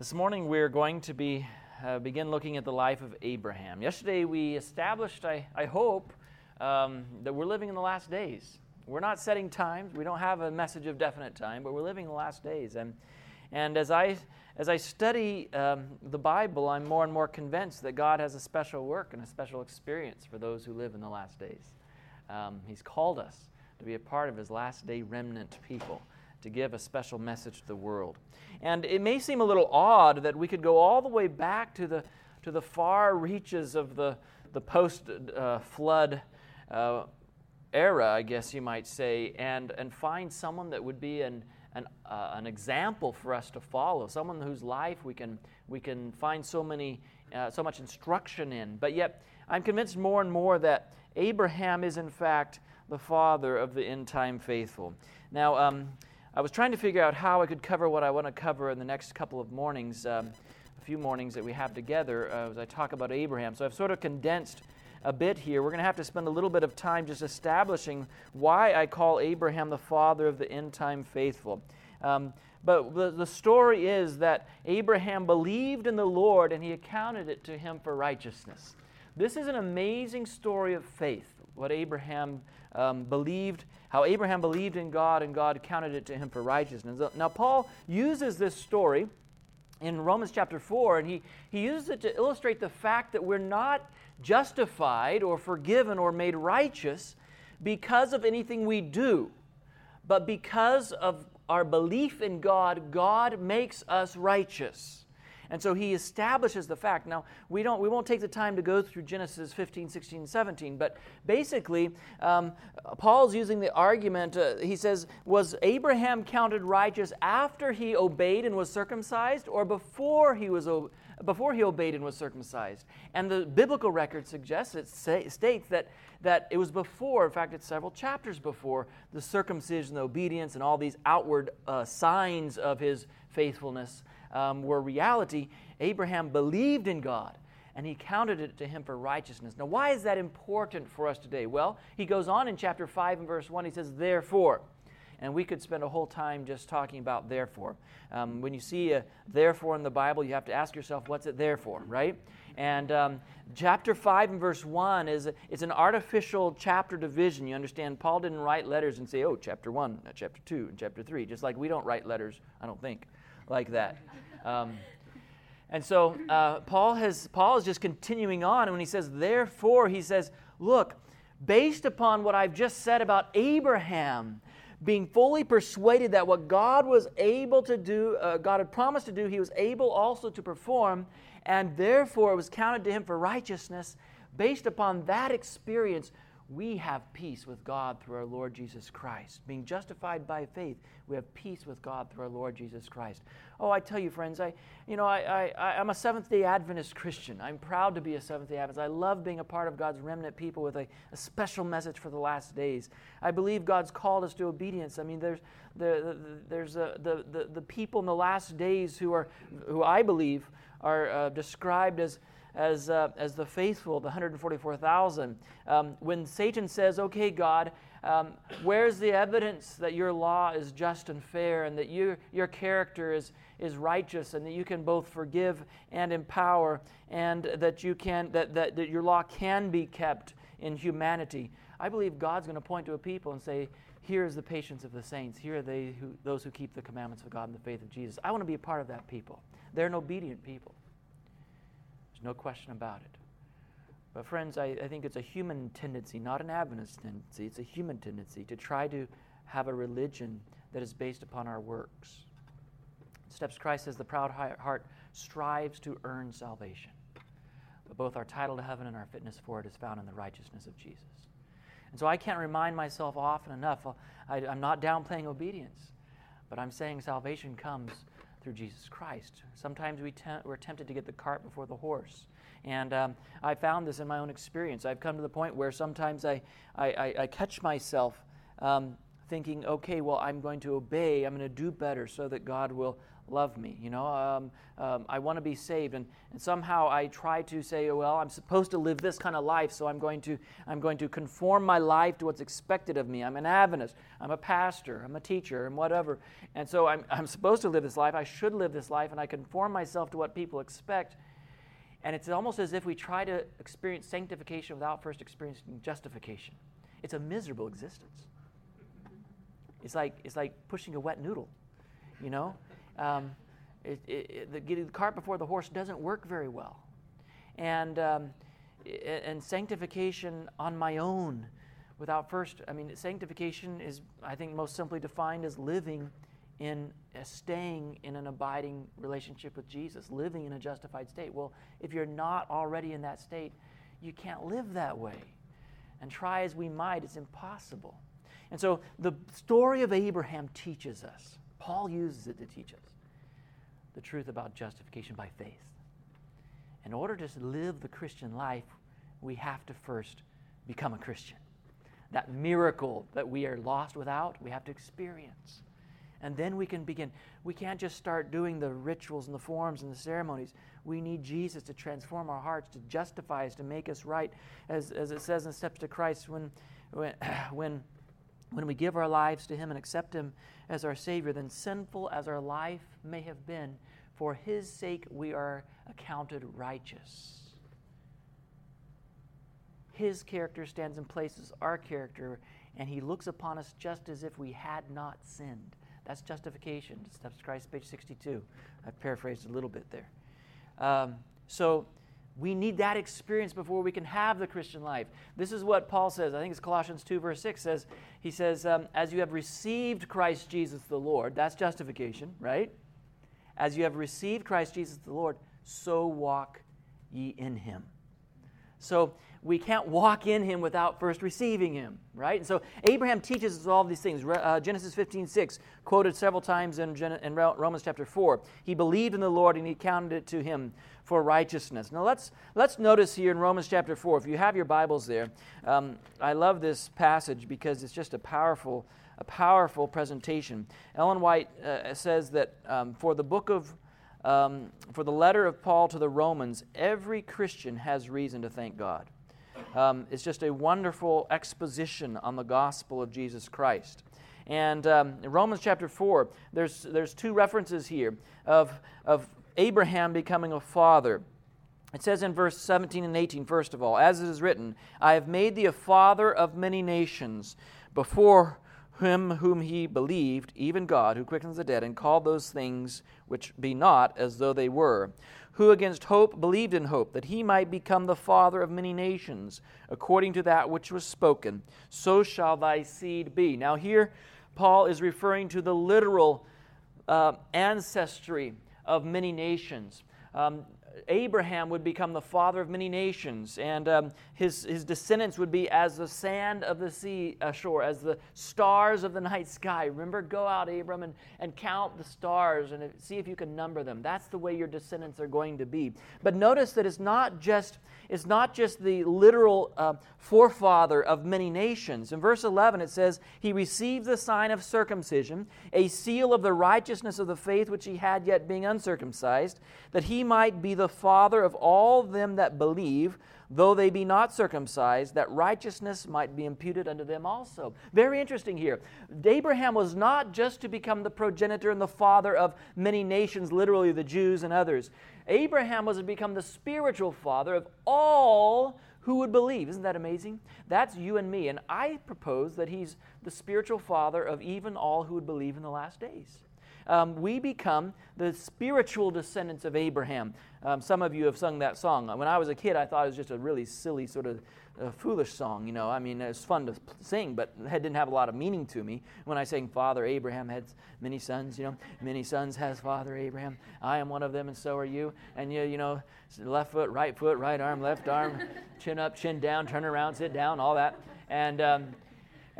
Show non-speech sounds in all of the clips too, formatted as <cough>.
This morning we're going to be uh, begin looking at the life of Abraham. Yesterday we established, I, I hope, um, that we're living in the last days. We're not setting times. We don't have a message of definite time, but we're living in the last days. And and as I as I study um, the Bible, I'm more and more convinced that God has a special work and a special experience for those who live in the last days. Um, he's called us to be a part of His last day remnant people to give a special message to the world. And it may seem a little odd that we could go all the way back to the, to the far reaches of the, the post uh, flood uh, era, I guess you might say, and, and find someone that would be an, an, uh, an example for us to follow, someone whose life we can, we can find so, many, uh, so much instruction in. But yet, I'm convinced more and more that Abraham is, in fact, the father of the end time faithful. Now, um, I was trying to figure out how I could cover what I want to cover in the next couple of mornings, um, a few mornings that we have together uh, as I talk about Abraham. So I've sort of condensed a bit here. We're going to have to spend a little bit of time just establishing why I call Abraham the father of the end time faithful. Um, but the, story is that Abraham believed in the Lord and he accounted it to him for righteousness. This is an amazing story of faith, what Abraham um, believed how Abraham believed in God and God counted it to him for righteousness. Now, Paul uses this story in Romans chapter 4, and he, he uses it to illustrate the fact that we're not justified or forgiven or made righteous because of anything we do, but because of our belief in God, God makes us righteous. And so he establishes the fact. Now, we, don't, we won't take the time to go through Genesis 15, 16, 17, but basically, um, Paul's using the argument. Uh, he says, Was Abraham counted righteous after he obeyed and was circumcised, or before he was before he obeyed and was circumcised. And the biblical record suggests, it say, states that, that it was before, in fact, it's several chapters before, the circumcision, the obedience, and all these outward uh, signs of his faithfulness um, were reality, Abraham believed in God and he counted it to him for righteousness. Now, why is that important for us today? Well, he goes on in chapter 5 and verse 1, he says, Therefore. And we could spend a whole time just talking about therefore. Um, when you see a therefore in the Bible, you have to ask yourself, what's it there for, right? And um, chapter 5 and verse 1 is it's an artificial chapter division. You understand, Paul didn't write letters and say, oh, chapter 1, uh, chapter 2, and chapter 3, just like we don't write letters, I don't think like that. Um, and so uh, Paul, has, Paul is just continuing on. And when he says, therefore, he says, look, based upon what I've just said about Abraham being fully persuaded that what God was able to do, uh, God had promised to do, he was able also to perform, and therefore it was counted to him for righteousness. Based upon that experience, we have peace with God through our Lord Jesus Christ. Being justified by faith, we have peace with God through our Lord Jesus Christ. Oh, I tell you, friends, I, you know, I, I, I'm a Seventh day Adventist Christian. I'm proud to be a Seventh day Adventist. I love being a part of God's remnant people with a, a special message for the last days. I believe God's called us to obedience. I mean, there's, the, the, there's a, the, the, the people in the last days who, are, who I believe are uh, described as as, uh, as the faithful, the 144,000. Um, when Satan says, Okay, God, um, where's the evidence that your law is just and fair and that you, your character is, is righteous and that you can both forgive and empower and that, you can, that, that, that your law can be kept in humanity? I believe God's going to point to a people and say, here is the patience of the saints. Here are they who, those who keep the commandments of God and the faith of Jesus. I want to be a part of that people. They're an obedient people. There's no question about it. But, friends, I, I think it's a human tendency, not an Adventist tendency. It's a human tendency to try to have a religion that is based upon our works. Steps Christ says the proud heart strives to earn salvation. But both our title to heaven and our fitness for it is found in the righteousness of Jesus. And so I can't remind myself often enough. Oh, I, am not downplaying obedience, but I'm saying salvation comes through Jesus Christ. Sometimes we te- we're tempted to get the cart before the horse. And um, I found this in my own experience. I've come to the point where sometimes I, I, I, I catch myself um, thinking, okay, well, I'm going to obey, I'm going to do better so that God will love me. You know, um, um, I want to be saved, and, and somehow I try to say, well, I'm supposed to live this kind of life, so I'm going to I'm going to conform my life to what's expected of me. I'm an Adventist. I'm a pastor. I'm a teacher, and whatever. And so I'm I'm supposed to live this life. I should live this life, and I conform myself to what people expect. And it's almost as if we try to experience sanctification without first experiencing justification. It's a miserable existence. It's like it's like pushing a wet noodle, you know. Um, it, it, the, getting the cart before the horse doesn't work very well. And, um, and sanctification on my own without first, I mean, sanctification is, I think, most simply defined as living in uh, staying in an abiding relationship with Jesus, living in a justified state. Well, if you're not already in that state, you can't live that way. And try as we might, it's impossible. And so the story of Abraham teaches us, Paul uses it to teach us the truth about justification by faith. In order to live the Christian life, we have to first become a Christian. That miracle that we are lost without, we have to experience. And then we can begin. We can't just start doing the rituals and the forms and the ceremonies. We need Jesus to transform our hearts, to justify us, to make us right. As, as it says in Steps to Christ, when, when, <clears throat> when, when we give our lives to Him and accept Him as our Savior, then sinful as our life may have been, for his sake we are accounted righteous. His character stands in place as our character, and he looks upon us just as if we had not sinned. That's justification. Steps Christ, page 62. I paraphrased a little bit there. Um, so we need that experience before we can have the Christian life. This is what Paul says. I think it's Colossians 2, verse 6 says, He says, um, As you have received Christ Jesus the Lord, that's justification, right? As you have received Christ Jesus the Lord, so walk ye in him. So we can't walk in him without first receiving him, right? And so Abraham teaches us all these things. Uh, Genesis 15, 6, quoted several times in, Gen- in Romans chapter 4. He believed in the Lord and he counted it to him for righteousness. Now let's, let's notice here in Romans chapter 4, if you have your Bibles there, um, I love this passage because it's just a powerful a powerful presentation. Ellen White uh, says that um, for the book of, um, for the letter of Paul to the Romans, every Christian has reason to thank God. Um, it's just a wonderful exposition on the gospel of Jesus Christ. And um, in Romans chapter 4, there's, there's two references here of, of Abraham becoming a father. It says in verse 17 and 18, first of all, as it is written, I have made thee a father of many nations before him whom he believed, even God, who quickens the dead, and called those things which be not as though they were, who against hope believed in hope, that he might become the father of many nations, according to that which was spoken, so shall thy seed be. Now, here Paul is referring to the literal uh, ancestry of many nations. Um, Abraham would become the father of many nations, and um, his, his descendants would be as the sand of the sea ashore, as the stars of the <laughs> night sky. Remember, go out, Abram, and, and count the stars and see if you can number them. That's the way your descendants are going to be. But notice that it's not just, it's not just the literal uh, forefather of many nations. In verse 11, it says, He received the sign of circumcision, a seal of the righteousness of the faith which he had yet being uncircumcised, that he might be the father of all them that believe, though they be not circumcised, that righteousness might be imputed unto them also. Very interesting here. Abraham was not just to become the progenitor and the father of many nations, literally the Jews and others. Abraham was to become the spiritual father of all who would believe. Isn't that amazing? That's you and me. And I propose that he's the spiritual father of even all who would believe in the last days um, we become the spiritual descendants of Abraham. Um, some of you have sung that song. When I was a kid, I thought it was just a really silly, sort of uh, foolish song. You know, I mean, it's fun to sing, but it didn't have a lot of meaning to me. When I sang, Father Abraham had many sons, you know, many sons has Father Abraham. I am one of them, and so are you. And you, you know, left foot, right foot, right arm, left arm, <laughs> chin up, chin down, turn around, sit down, all that. And um,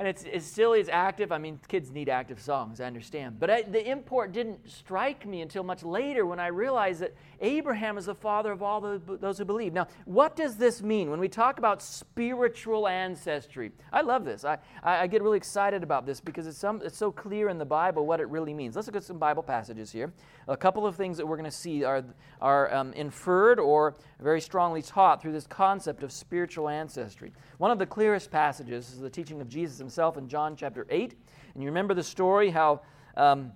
and it's, it's silly, it's active. I mean, kids need active songs, I understand. But I, the import didn't strike me until much later when I realized that Abraham is the father of all the, those who believe. Now, what does this mean when we talk about spiritual ancestry? I love this. I, I, I get really excited about this because it's, some, it's so clear in the Bible what it really means. Let's look at some Bible passages here. A couple of things that we're going to see are, are um, inferred or very strongly taught through this concept of spiritual ancestry. One of the clearest passages is the teaching of Jesus himself in John chapter 8. And you remember the story how um,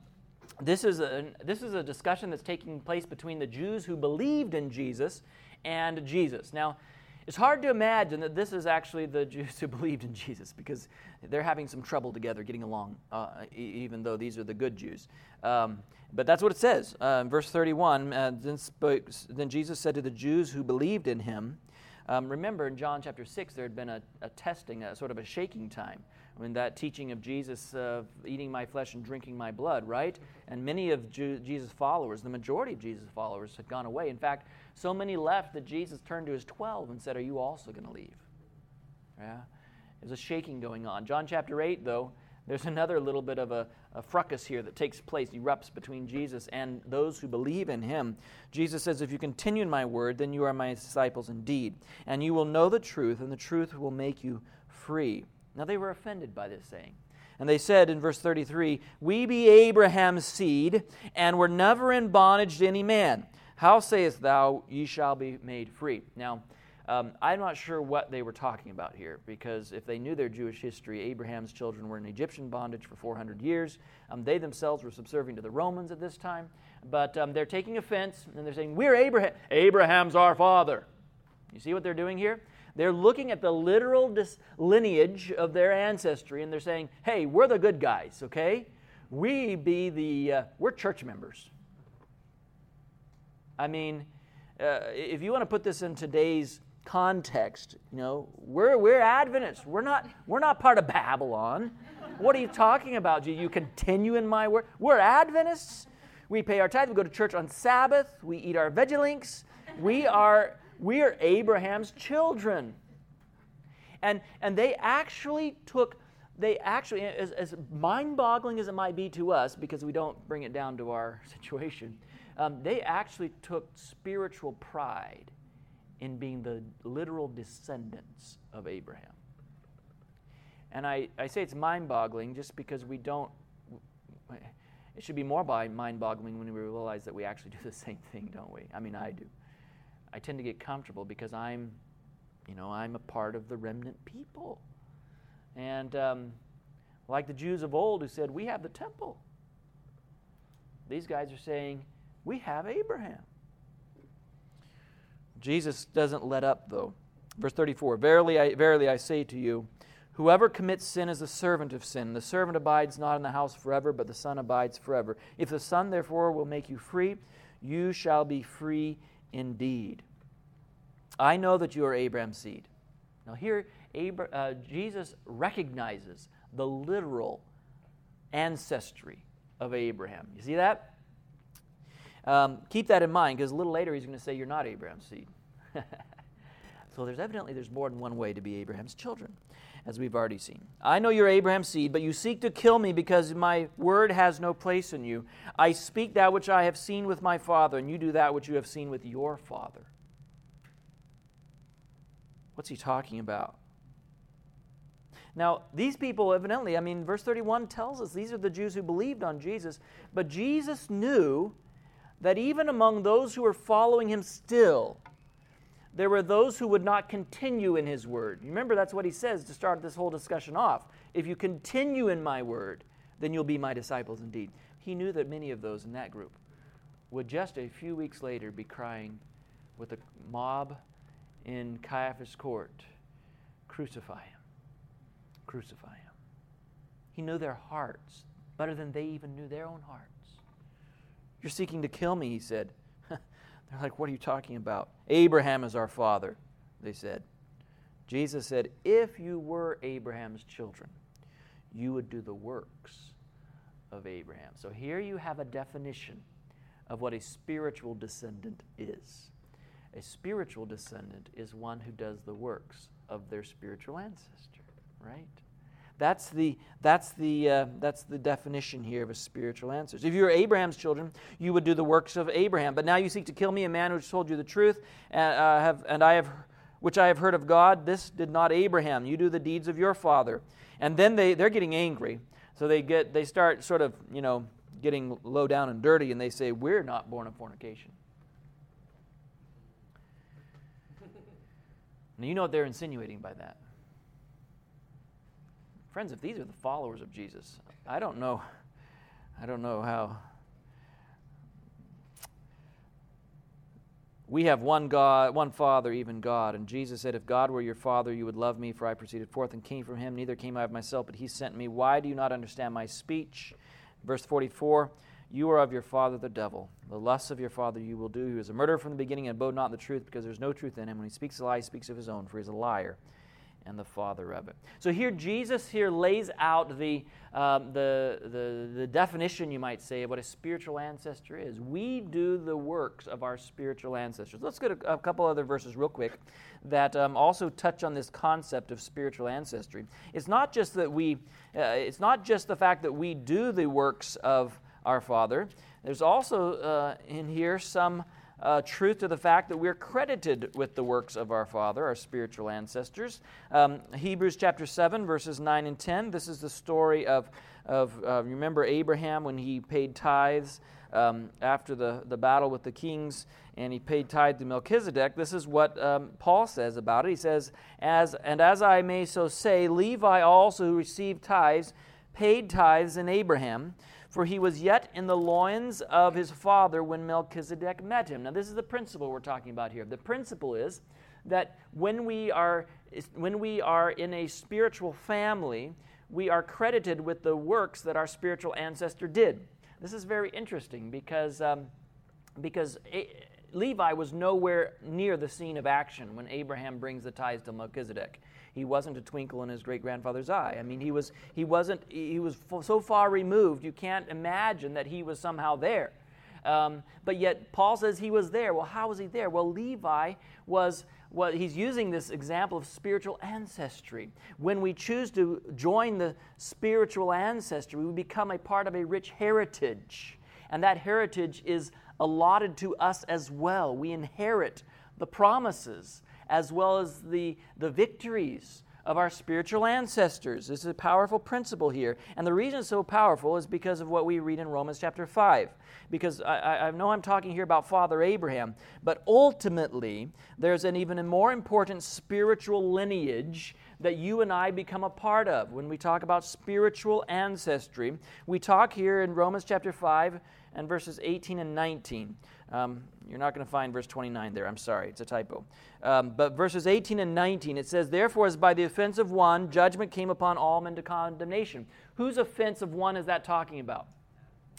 this, is a, this is a discussion that's taking place between the Jews who believed in Jesus and Jesus. Now, it's hard to imagine that this is actually the <laughs> Jews who believed in Jesus because they're having some trouble together getting along, uh, even though these are the good Jews. Um, but that's what it says. Uh, verse 31 uh, then, spoke, then Jesus said to the Jews who believed in him, um, remember in John chapter 6, there had been a, a, testing, a sort of a shaking time, when that teaching of Jesus of eating my flesh and drinking my blood, right? And many of Ju- Jesus' followers, the majority of Jesus' followers, had gone away. In fact, so many left that Jesus turned to his 12 and said, Are you also going to leave? Yeah? There's a shaking going on. John chapter 8, though, there's another little bit of a, a fracas here that takes place, erupts between Jesus and those who believe in him. Jesus says, If you continue in my word, then you are my disciples indeed, and you will know the truth, and the truth will make you free. Now they were offended by this saying. And they said in verse 33, We be Abraham's seed, and were never in bondage to any man. How sayest thou, ye shall be made free? Now, um, I'm not sure what they were talking about here because if they knew their Jewish history, Abraham's children were in Egyptian bondage for 400 years. Um, they themselves were subservient to the Romans at this time. But um, they're taking offense and they're saying, We're Abraham. Abraham's our father. You see what they're doing here? They're looking at the literal dis- lineage of their ancestry and they're saying, Hey, we're the good guys, okay? We be the, uh, we're church members. I mean, uh, if you want to put this in today's context. You know, we're, we're Adventists. We're not, we're not part of Babylon. What are you talking about? Do you continue in my word? We're Adventists. We pay our tithe. We go to church on Sabbath. We eat our Veja-Links. We are, we are Abraham's children. And, and they actually took, they actually, as, as mind boggling as it might be to us, because we don't bring it down to our <laughs> situation, um, they actually took spiritual pride in being the literal descendants of Abraham. And I, I say it's mind boggling just because we don't, it should be more by mind boggling when we realize that we actually do the <laughs> same thing, don't we? I mean, I do. I tend to get comfortable because I'm, you know, I'm a part of the remnant people. And um, like the Jews of old who said, We have the temple. These guys are saying, We have Abraham. Jesus doesn't let up, though. Verse 34 Verily I, verily I say to you, whoever commits sin is a servant of sin. The servant abides not in the house forever, but the Son abides forever. If the Son, therefore, will make you free, you shall be free indeed. I know that you are Abraham's seed. Now, here, Abra- uh, Jesus recognizes the literal ancestry of Abraham. You see that? Um, keep that in mind because a little later he's going to say you're not Abraham's seed. <laughs> so there's evidently there's more than one way to be Abraham's children, as we've already seen. I know you're Abraham's seed, but you seek to kill me because my word has no place in you. I speak that which I have seen with my father, and you do that which you have seen with your father. What's he talking about? Now, these people, evidently, I mean, verse 31 tells us these are the Jews who believed on Jesus, but Jesus knew that even among those who were following him still, there were those who would not continue in his word. Remember, that's what he says to start this whole discussion off. If you continue in my word, then you'll be my disciples indeed. He knew that many of those in that group would just a few weeks later be crying with a mob in Caiaphas' court Crucify him! Crucify him. He knew their hearts better than they even knew their own hearts. You're seeking to kill me, he said. They're like, What are you talking about? Abraham is our father, they said. Jesus said, If you were Abraham's children, you would do the works of Abraham. So here you have a definition of what a spiritual descendant is. A spiritual descendant is one who does the works of their spiritual ancestor, right? That's the, that's, the, uh, that's the definition here of a spiritual ancestor. If you were Abraham's children, you would do the works of Abraham. But now you seek to kill me, a man who has told you the truth, and, uh, have, and I have, which I have heard of God. This did not Abraham. You do the deeds of your father. And then they, they're getting angry. So they, get, they start sort of, you know, getting low down and dirty, and they say, We're not born of fornication. <laughs> Now, you know what they're insinuating by that. Friends, if these are the followers of Jesus, I don't know. I don't know how. We have one God, one Father, even God. And Jesus said, If God were your Father, you would love me, for I proceeded forth and came from him. Neither came I of myself, but he sent me. Why do you not understand my speech? Verse 44 You are of your father the devil. The lusts of your father you will do. He was a murderer from the beginning and abode not in the truth, because there's no truth in him. When he speaks a lie, he speaks of his own, for he is a liar and the father of it. So here, Jesus here lays out the, um, the, the, the, definition, you might say, of what a spiritual ancestor is. We do the works of our spiritual ancestors. Let's get a, a couple other verses real quick that um, also touch on this concept of spiritual ancestry. It's not just that we, uh, it's not just the fact that we do the works of our Father. There's also uh, in here some uh, truth to the fact that we're credited with the works of our Father, our spiritual ancestors. Um, Hebrews chapter 7, verses 9 and 10. This is the story of, of uh, remember Abraham when he paid tithes um, after the, the battle with the kings and he paid tithe to Melchizedek. This is what um, Paul says about it. He says, as, And as I may so say, Levi also, who received tithes, paid tithes in Abraham for he was yet in the loins of his father when Melchizedek met him. Now, this is the principle we're talking about here. The principle is that when we are, when we are in a spiritual family, we are credited with the works that our spiritual ancestor did. This is very interesting because, um, because Levi was nowhere near the scene of action when Abraham brings the tithes to Melchizedek he wasn't a twinkle in his great grandfather's eye. I mean, he was, he wasn't, he was so far removed, you can't imagine that he was somehow there. Um, but yet, Paul says he was there. Well, how was he there? Well, Levi was, well, he's using this example of spiritual ancestry. When we choose to join the spiritual ancestry, we become a part of a rich heritage. And that heritage is allotted to us as well. We inherit the promises as well as the, the victories of our spiritual ancestors. This is a powerful principle here. And the reason it's so powerful is because of what we read in Romans chapter 5. Because I, I know I'm talking here about Father Abraham, but ultimately, there's an even more important spiritual lineage that you and I become a part of. When we talk about spiritual ancestry, we talk here in Romans chapter 5 and verses 18 and 19. Um, you're not going to find verse 29 there. I'm sorry, it's a typo. Um, but verses 18 and 19, it says, Therefore, as by the offense of one, judgment came upon all men to condemnation. Whose offense of one is that talking about?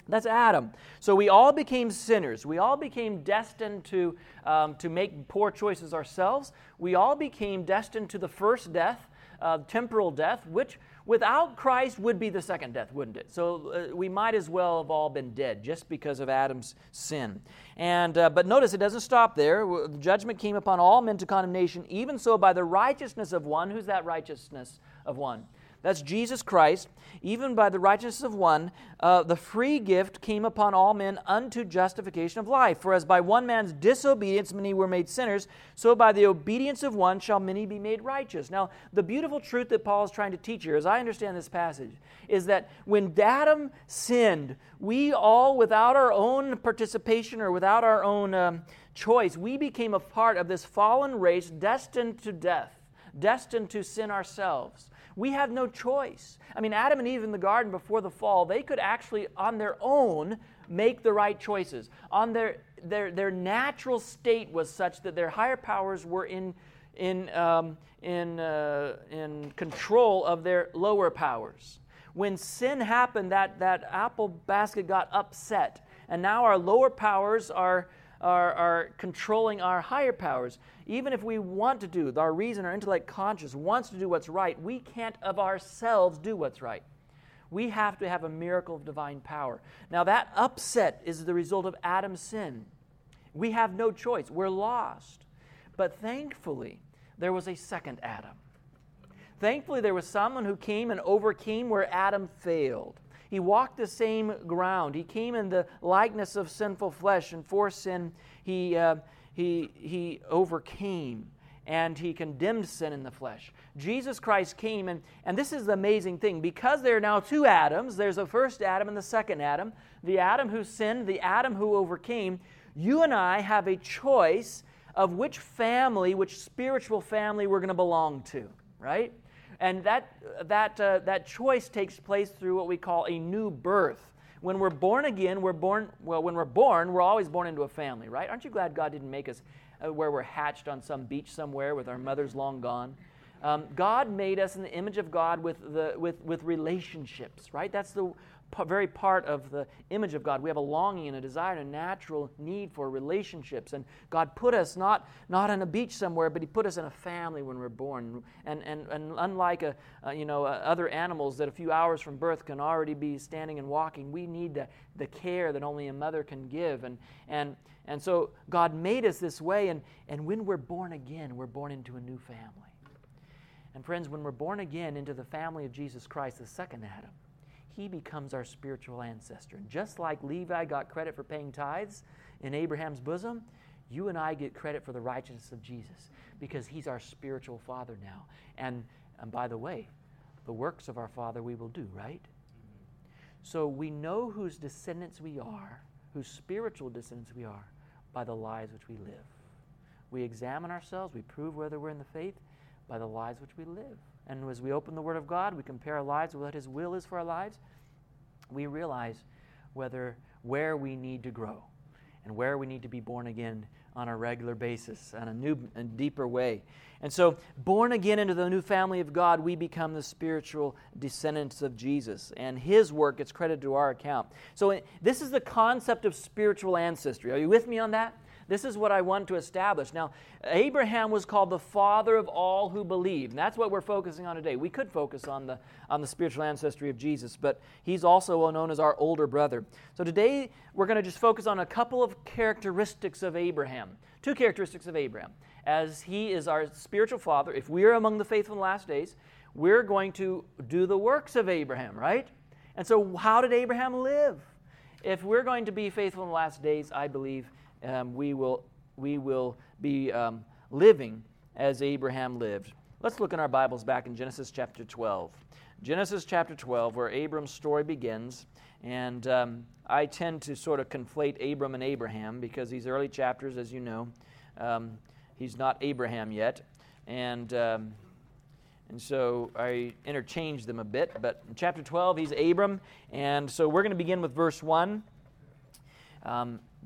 That's Adam. So we all became sinners. We all became destined to, um, to make poor choices ourselves. We all became destined to the first death, uh, temporal death, which without Christ would be the second death, wouldn't it? So uh, we might as well have all been dead just because of Adam's sin. And uh, but notice it doesn't stop there. The judgment came upon all men to condemnation, even so by the righteousness of one. Who's that righteousness of one? That's Jesus Christ. Even by the righteousness of one, uh, the free gift came upon all men unto justification of life. For as by one man's disobedience many were made sinners, so by the obedience of one shall many be made righteous. Now, the beautiful truth that Paul is trying to teach here, as I understand this passage, is that when Adam sinned, we all, without our own participation or without our own um, choice, we became a part of this fallen race destined to death, destined to sin ourselves. We have no choice. I mean, Adam and Eve in the garden before the fall, they could actually, on their own, make the right choices. On their, their, their natural state was such that their higher powers were in, in, um, in, uh, in control of their lower powers. When sin happened, that, that apple basket got upset, and now our lower powers are are, are controlling our higher powers. Even if we want to do, our reason, our intellect, conscience wants to do what's right, we can't of ourselves do what's right. We have to have a miracle of divine power. Now, that upset is the result of Adam's sin. We have no choice, we're lost. But thankfully, there was a second Adam. Thankfully, there was someone who came and overcame where Adam failed. He walked the same ground. He came in the likeness of sinful flesh, and for sin, he, uh, he, he overcame and he condemned sin in the flesh. Jesus Christ came, and, and this is the amazing thing. Because there are now two Adams, there's a first Adam and the second Adam, the Adam who sinned, the Adam who overcame, you and I have a choice of which family, which spiritual family we're going to belong to, right? And that, that, uh, that choice takes place through what we call a new birth. When we're born again, we're born, well, when we're born, we're always born into a family, right? Aren't you glad God didn't make us uh, where we're hatched on some beach somewhere with our mothers long gone? Um, God made us in the image of God with, the, with, with relationships, right? That's the very part of the image of God. We have a longing and a desire and a natural need for relationships. And God put us not, not on a beach somewhere, but He put us in a family when we're born. And, and, and unlike a, uh, you know, uh, other animals that a few hours from birth can already be standing and walking, we need the, the care that only a mother can give. And, and, and so God made us this way. And, and when we're born again, we're born into a new family. And friends, when we're born again into the family of Jesus Christ, the second Adam, he becomes our spiritual ancestor. And just like Levi got credit for paying tithes in Abraham's bosom, you and I get credit for the righteousness of Jesus because he's our spiritual father now. And, and by the way, the works of our father we will do, right? So we know whose descendants we are, whose spiritual descendants we are, by the lives which we live. We examine ourselves, we prove whether we're in the faith by the lives which we live. And as we open the Word of God, we compare our lives with what His will is for our lives. We realize whether where we need to grow and where we need to be born again on a regular basis, on a new and deeper way. And so, born again into the new family of God, we become the spiritual descendants of Jesus, and His work gets credited to our account. So, this is the concept of spiritual ancestry. Are you with me on that? This is what I want to establish. Now, Abraham was called the father of all who believe. And that's what we're focusing on today. We could focus on the, on the spiritual ancestry of Jesus, but he's also well known as our older brother. So today, we're going to just focus on a couple of characteristics of Abraham. Two characteristics of Abraham. As he is our spiritual father, if we are among the faithful in the last days, we're going to do the works of Abraham, right? And so, how did Abraham live? If we're going to be faithful in the last days, I believe um, we, will, we will be um, living as Abraham lived. Let's look in our Bibles back in Genesis chapter 12. Genesis chapter 12, where Abram's story begins. And um, I tend to sort of conflate Abram and Abraham because these early chapters, as you know, um, he's not Abraham yet. And, um, and so I interchange them a bit. But in chapter 12, he's Abram. And so we're going to begin with verse 1.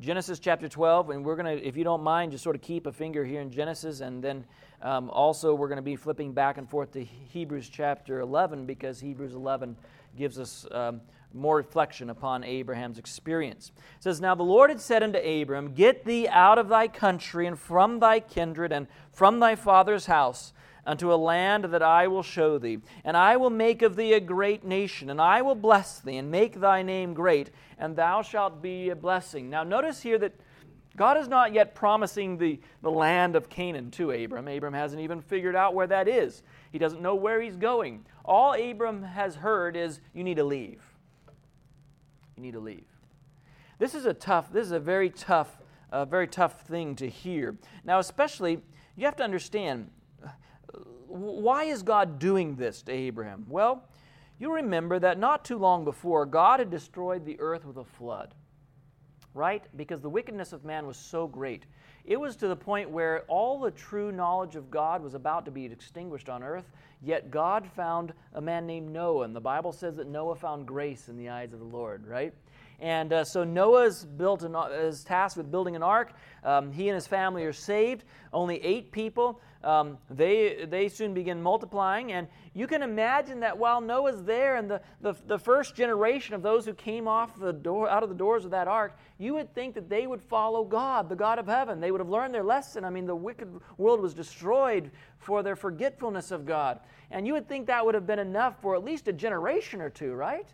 Genesis chapter 12, and we're going to, if you don't mind, just sort of keep a finger here in Genesis, and then um, also we're going to be flipping back and forth to Hebrews chapter 11 because Hebrews 11 gives us um, more reflection upon Abraham's experience. It says, Now the Lord had said unto Abram, Get thee out of thy country and from thy kindred and from thy father's house unto a land that I will show thee. And I will make of thee a great nation, and I will bless thee, and make thy name great, and thou shalt be a blessing. Now, notice here that God is not yet promising the, the land of Canaan to Abram. Abram hasn't even figured out where that is, he doesn't know where he's going. All Abram has heard is, You need to leave. You need to leave. This is a tough, this is a very tough, a very tough thing to hear. Now, especially, you have to understand why is God doing this to Abraham? Well, you remember that not too long before, God had destroyed the earth with a flood, right? Because the wickedness of man was so great. It was to the point where all the true knowledge of God was about to be extinguished on earth, yet God found a man named Noah, and the Bible says that Noah found grace in the eyes of the Lord, right? And uh, so Noah's built an, is tasked with building an ark. Um, he and his family are saved. Only eight people. Um, they, they soon begin multiplying. And you can imagine that while Noah's there and the, the, the first generation of those who came off the door, out of the doors of that ark, you would think that they would follow God, the God of heaven. They would have learned their lesson. I mean, the wicked world was destroyed for their forgetfulness of God. And you would think that would have been enough for at least a generation or two, right?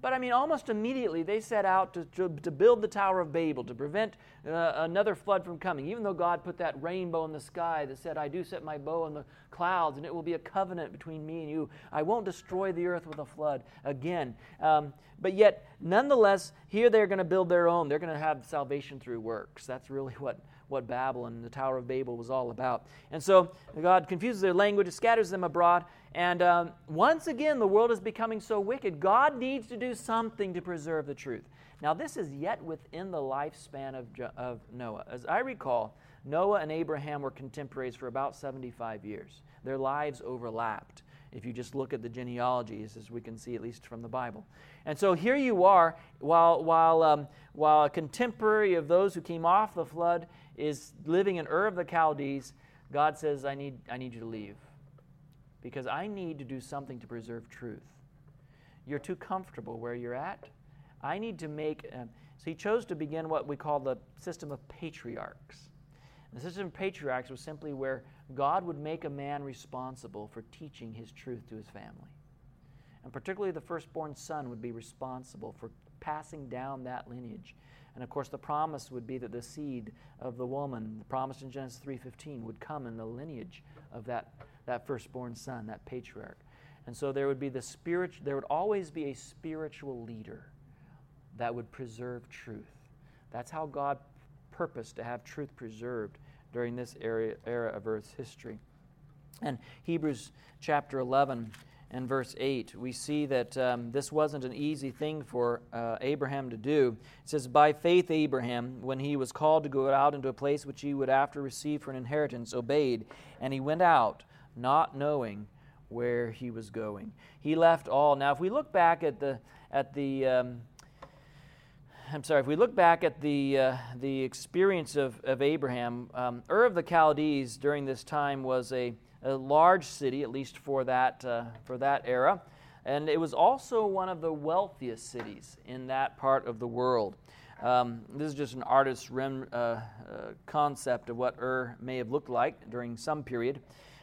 But I mean, almost immediately they set out to, to, to build the Tower of Babel to prevent uh, another flood from coming. Even though God put that rainbow in the sky that said, I do set my bow in the clouds and it will be a covenant between me and you. I won't destroy the earth with a flood again. Um, but yet, nonetheless, here they're going to build their own. They're going to have salvation through works. That's really <laughs> what what Babylon, and the Tower of Babel, was all about. And so God confuses their language, scatters them abroad, and um, once again, the world is becoming so wicked. God needs to do something to preserve the truth. Now, this is yet within the lifespan of, of Noah. As I recall, Noah and Abraham were contemporaries for about 75 years. Their lives overlapped if you just look at the genealogies, as we can see at least from the Bible. And so here you are, while, while, um, while a contemporary of those who came off the flood is living in Ur of the Chaldees, God says, I need, I need you to leave because I need to do something to preserve truth. You're too comfortable where you're at. I need to make. Uh, so he chose to begin what we call the system of patriarchs. The system of patriarchs was simply where God would make a man responsible for teaching his truth to his family. And particularly the firstborn son would be responsible for passing down that lineage. And of course the promise would be that the seed of the woman, the promise in Genesis 3:15 would come in the lineage of that that firstborn son, that patriarch. And so there would be the spirit there would always be a spiritual leader that would preserve truth. That's how God purposed to have truth preserved during this era, era of Earth's history. And Hebrews chapter 11 and verse 8, we see that um, this wasn't an easy thing for uh, Abraham to do. It says, By faith, Abraham, when he was called to go out into a place which he would after receive for an inheritance, obeyed, and he went out, not knowing where he was going. He left all. Now, if we look back at the, at the, um, I'm sorry, if we look back at the, uh, the experience of, of Abraham, um, Ur of the Chaldees during this time was a, a large city, at least for that, uh, for that era. And it was also one of the wealthiest cities in that part of the world. Um, this is just an artist's rem, uh, uh, concept of what Ur may have looked like during some period.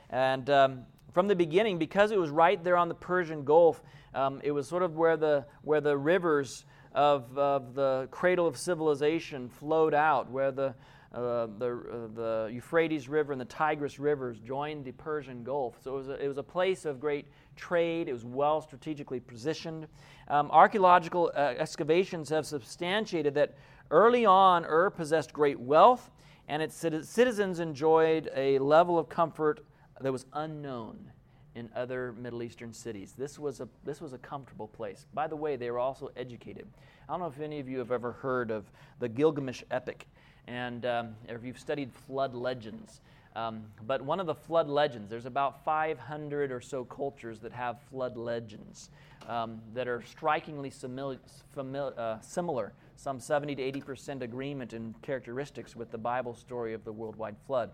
And um, from the beginning, because it was right there on the Persian Gulf, um, it was sort of where the, where the rivers of, of the cradle of civilization flowed out, where the, uh, the, uh, the Euphrates River and the Tigris rivers joined the Persian Gulf. So it was a, it was a place of great trade. It was well strategically positioned. Um, archaeological uh, excavations have substantiated that early on, Ur possessed great wealth, and its citizens enjoyed a level of comfort that was unknown in other Middle Eastern cities. This was a, this was a comfortable place. By the way, they were also educated. I don't know if any of you have ever heard of the Gilgamesh epic and um, if you've studied flood legends. Um, but one of the flood legends, there's about 500 or so cultures that have flood legends um, that are strikingly uh, similar, some 70 to 80 percent agreement in characteristics with the Bible story of the worldwide flood.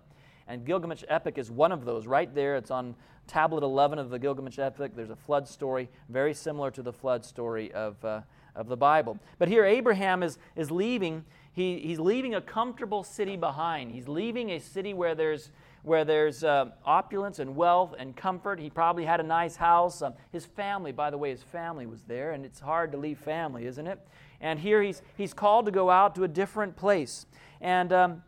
And Gilgamesh Epic is one of those. Right there, it's on tablet 11 of the Gilgamesh Epic. There's a flood story, very similar to the flood story of, uh, of the Bible. But here, Abraham is, is leaving he, he's leaving a comfortable city behind. He's leaving a city where there's, where there's uh, opulence and wealth and comfort. He probably had a nice house. Um, his family, by the way, his family was there, and it's hard to leave family, isn't it? And here he's, he's called to go out to a different place. And um,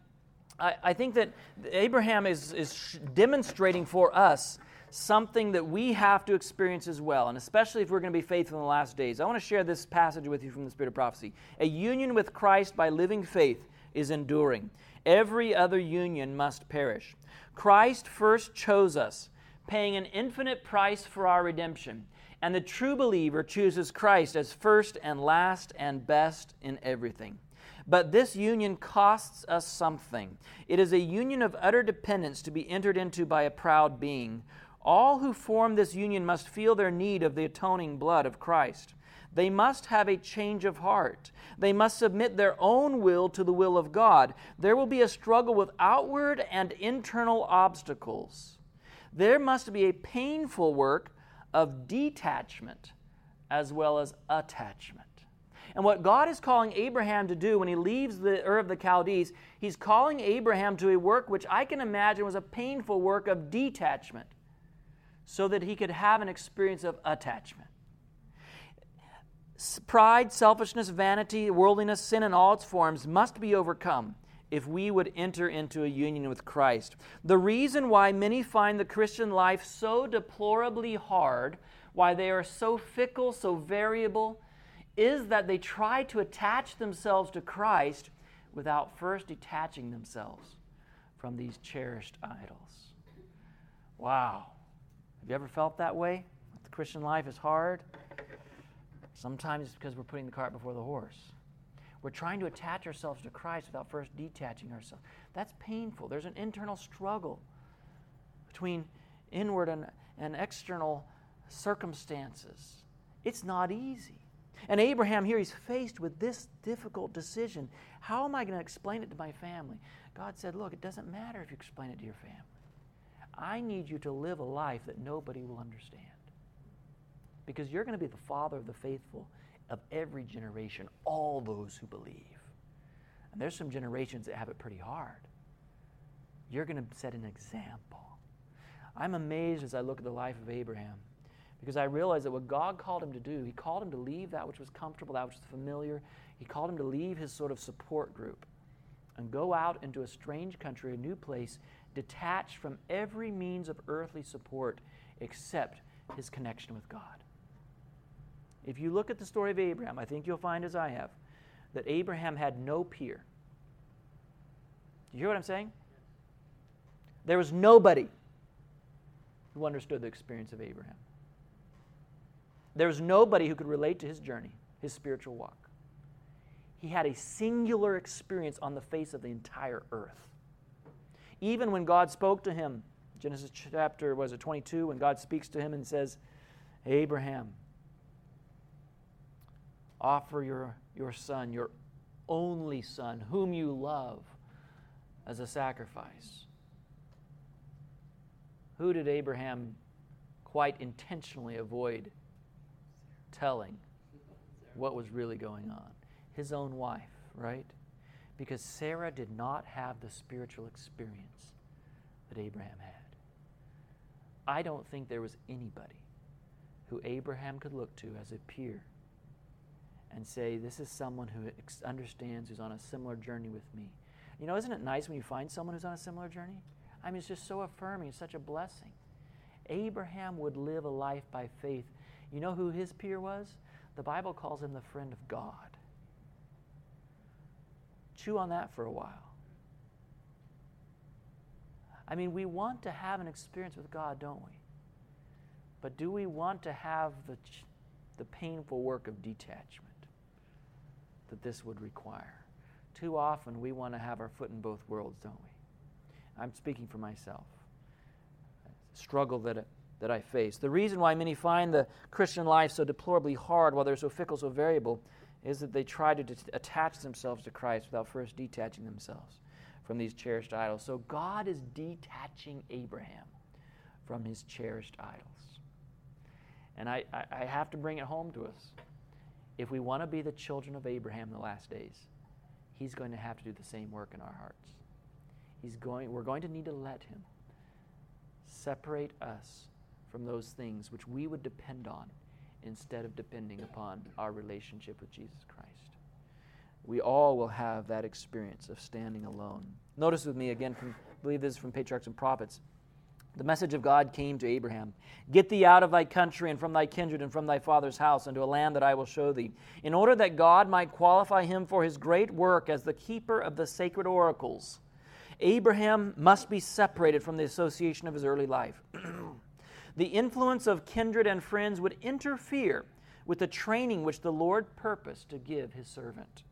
I, I think that Abraham is, is demonstrating for us something that we have to experience as well, and especially if we're going to be faithful in the last days. I want to share this passage with you from the Spirit of Prophecy. A union with Christ by living faith is enduring. Every other union must perish. Christ first chose us, paying an infinite price for our redemption. And the true believer chooses Christ as first and last and best in everything. But this union costs us something. It is a union of utter dependence to be entered into by a proud being all who form this union must feel their need of the atoning blood of Christ. They must have a change of heart. They must submit their own will to the will of God. There will be a struggle with outward and internal obstacles. There must be a painful work of detachment as well as attachment. And what God is calling Abraham to do when he leaves the Ur of the Chaldees, he's calling Abraham to a work which I can imagine was a painful work of detachment so that he could have an experience of attachment. Pride, selfishness, vanity, worldliness, sin in all its forms must be overcome if we would enter into a union with Christ. The reason why many find the Christian life so deplorably hard, why they are so fickle, so variable, is that they try to attach themselves to Christ without first detaching themselves from these cherished idols. Wow. Have you ever felt that way? The Christian life is hard. Sometimes it's because we're putting the cart before the horse. We're trying to attach ourselves to Christ without first detaching ourselves. That's painful. There's an internal struggle between inward and, and external circumstances. It's not easy. And Abraham here, he's faced with this difficult decision. How am I going to explain it to my family? God said, Look, it doesn't matter if you explain it to your family. I need you to live a life that nobody will understand. Because you're going to be the father of the faithful of every generation, all those who believe. And there's some generations that have it pretty hard. You're going to set an example. I'm amazed as I look at the life of Abraham because I realize that what God called him to do, He called him to leave that which was comfortable, that which was familiar. He called him to leave his sort of support group and go out into a strange country, a new place, detached from every means of earthly support except his connection with God. If you look at the story of Abraham, I think you'll find, as I have, that Abraham had no peer. Do you hear what I'm saying? There was nobody who understood the experience of Abraham. There was nobody who could relate to his journey, his spiritual walk. He had a singular experience on the face of the entire earth. Even when God spoke to him, Genesis chapter, was it 22, when God speaks to him and says, Abraham, offer your, your son, your only son, whom you love, as a sacrifice. Who did Abraham quite intentionally avoid telling what was really going on? His own wife, right? Because Sarah did not have the spiritual experience that Abraham had. I don't think there was anybody who Abraham could look to as a peer and say, This is someone who understands, who's on a similar journey with me. You know, isn't it nice when you find someone who's on a similar journey? I mean, it's just so affirming, it's such a blessing. Abraham would live a life by faith. You know who his peer was? The Bible calls him the friend of God. Chew on that for a while. I mean, we want to have an experience with God, don't we? But do we want to have the, the painful work of detachment? that this would require. Too often we want to have our foot in both worlds, don't we? I'm speaking for myself. Struggle that, that I face. The reason why many find the Christian life so deplorably hard while they're so fickle, so variable, is that they try to attach themselves to Christ without first detaching themselves from these cherished idols. So God is detaching Abraham from his cherished idols. And I, I, I have to bring it home to us if we want to be the children of Abraham in the last days, he's going to have to do the same work in our hearts. He's going, we're going to need to let him separate us from those things which we would depend on instead of depending upon our relationship with Jesus Christ. We all will have that experience of standing alone. Notice with me again from I believe this is from Patriarchs and Prophets. The message of God came to Abraham Get thee out of thy country and from thy kindred and from thy father's house unto a land that I will show thee, in order that God might qualify him for his great work as the keeper of the sacred oracles. Abraham must be separated from the association of his early life. <clears throat> the influence of kindred and friends would interfere with the training which the Lord purposed to give his servant.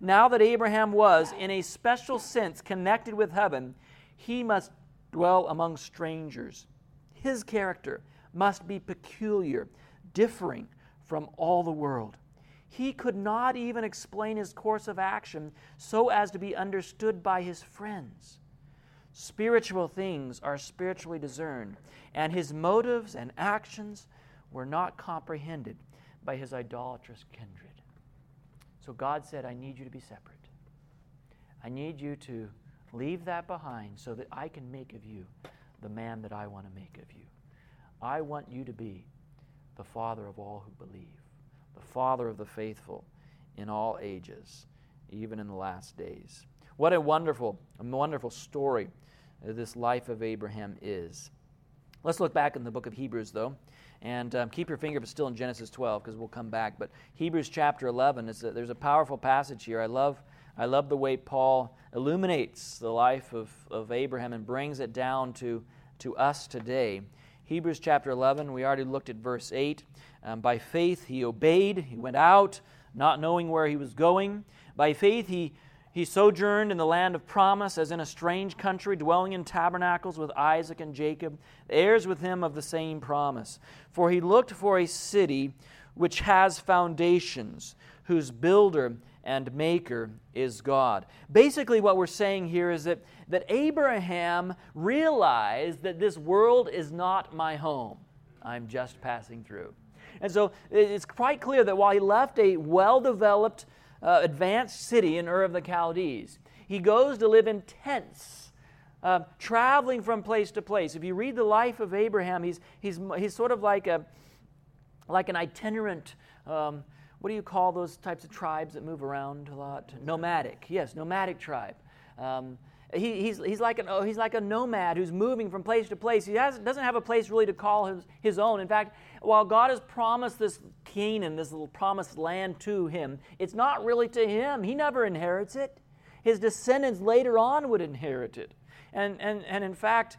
Now that Abraham was, in a special sense, connected with heaven, he must dwell among strangers. His character must be peculiar, differing from all the world. He could not even explain his course of action so as to be understood by his friends. Spiritual things are spiritually discerned, and his motives and actions were not comprehended by his idolatrous kindred. So God said, I need you to be separate. I need you to Leave that behind so that I can make of you the man that I want to make of you. I want you to be the father of all who believe, the Father of the faithful in all ages, even in the last days. What a wonderful, a wonderful story this life of Abraham is. Let's look back in the book of Hebrews, though, and um, keep your finger but still in Genesis 12 because we'll come back. But Hebrews chapter 11 is a, there's a powerful passage here. I love I love the way Paul illuminates the life of, of Abraham and brings it down to, to us today. Hebrews chapter 11, we already looked at verse 8. Um, by faith he obeyed, he went out, not knowing where he was going. By faith he he sojourned in the land of promise as in a strange country, dwelling in tabernacles with Isaac and Jacob, heirs with him of the same promise. For he looked for a city which has foundations, whose builder and maker is God. Basically, what we're saying here is that, that Abraham realized that this world is not my home. I'm just passing through. And so it's quite clear that while he left a well developed, uh, advanced city in Ur of the Chaldees. He goes to live in tents, uh, traveling from place to place. If you read the life of Abraham, he's, he's, he's sort of like, a, like an itinerant. Um, what do you call those types of tribes that move around a lot? Nomadic. Yes, nomadic tribe. Um, he, he's, he's, like an, oh, he's like a nomad who's moving from place to place. He has, doesn't have a place really to call his, his own. In fact, while God has promised this Canaan, this little promised land to him, it's not really to him. He never inherits it. His descendants later on would inherit it. And, and, and in fact,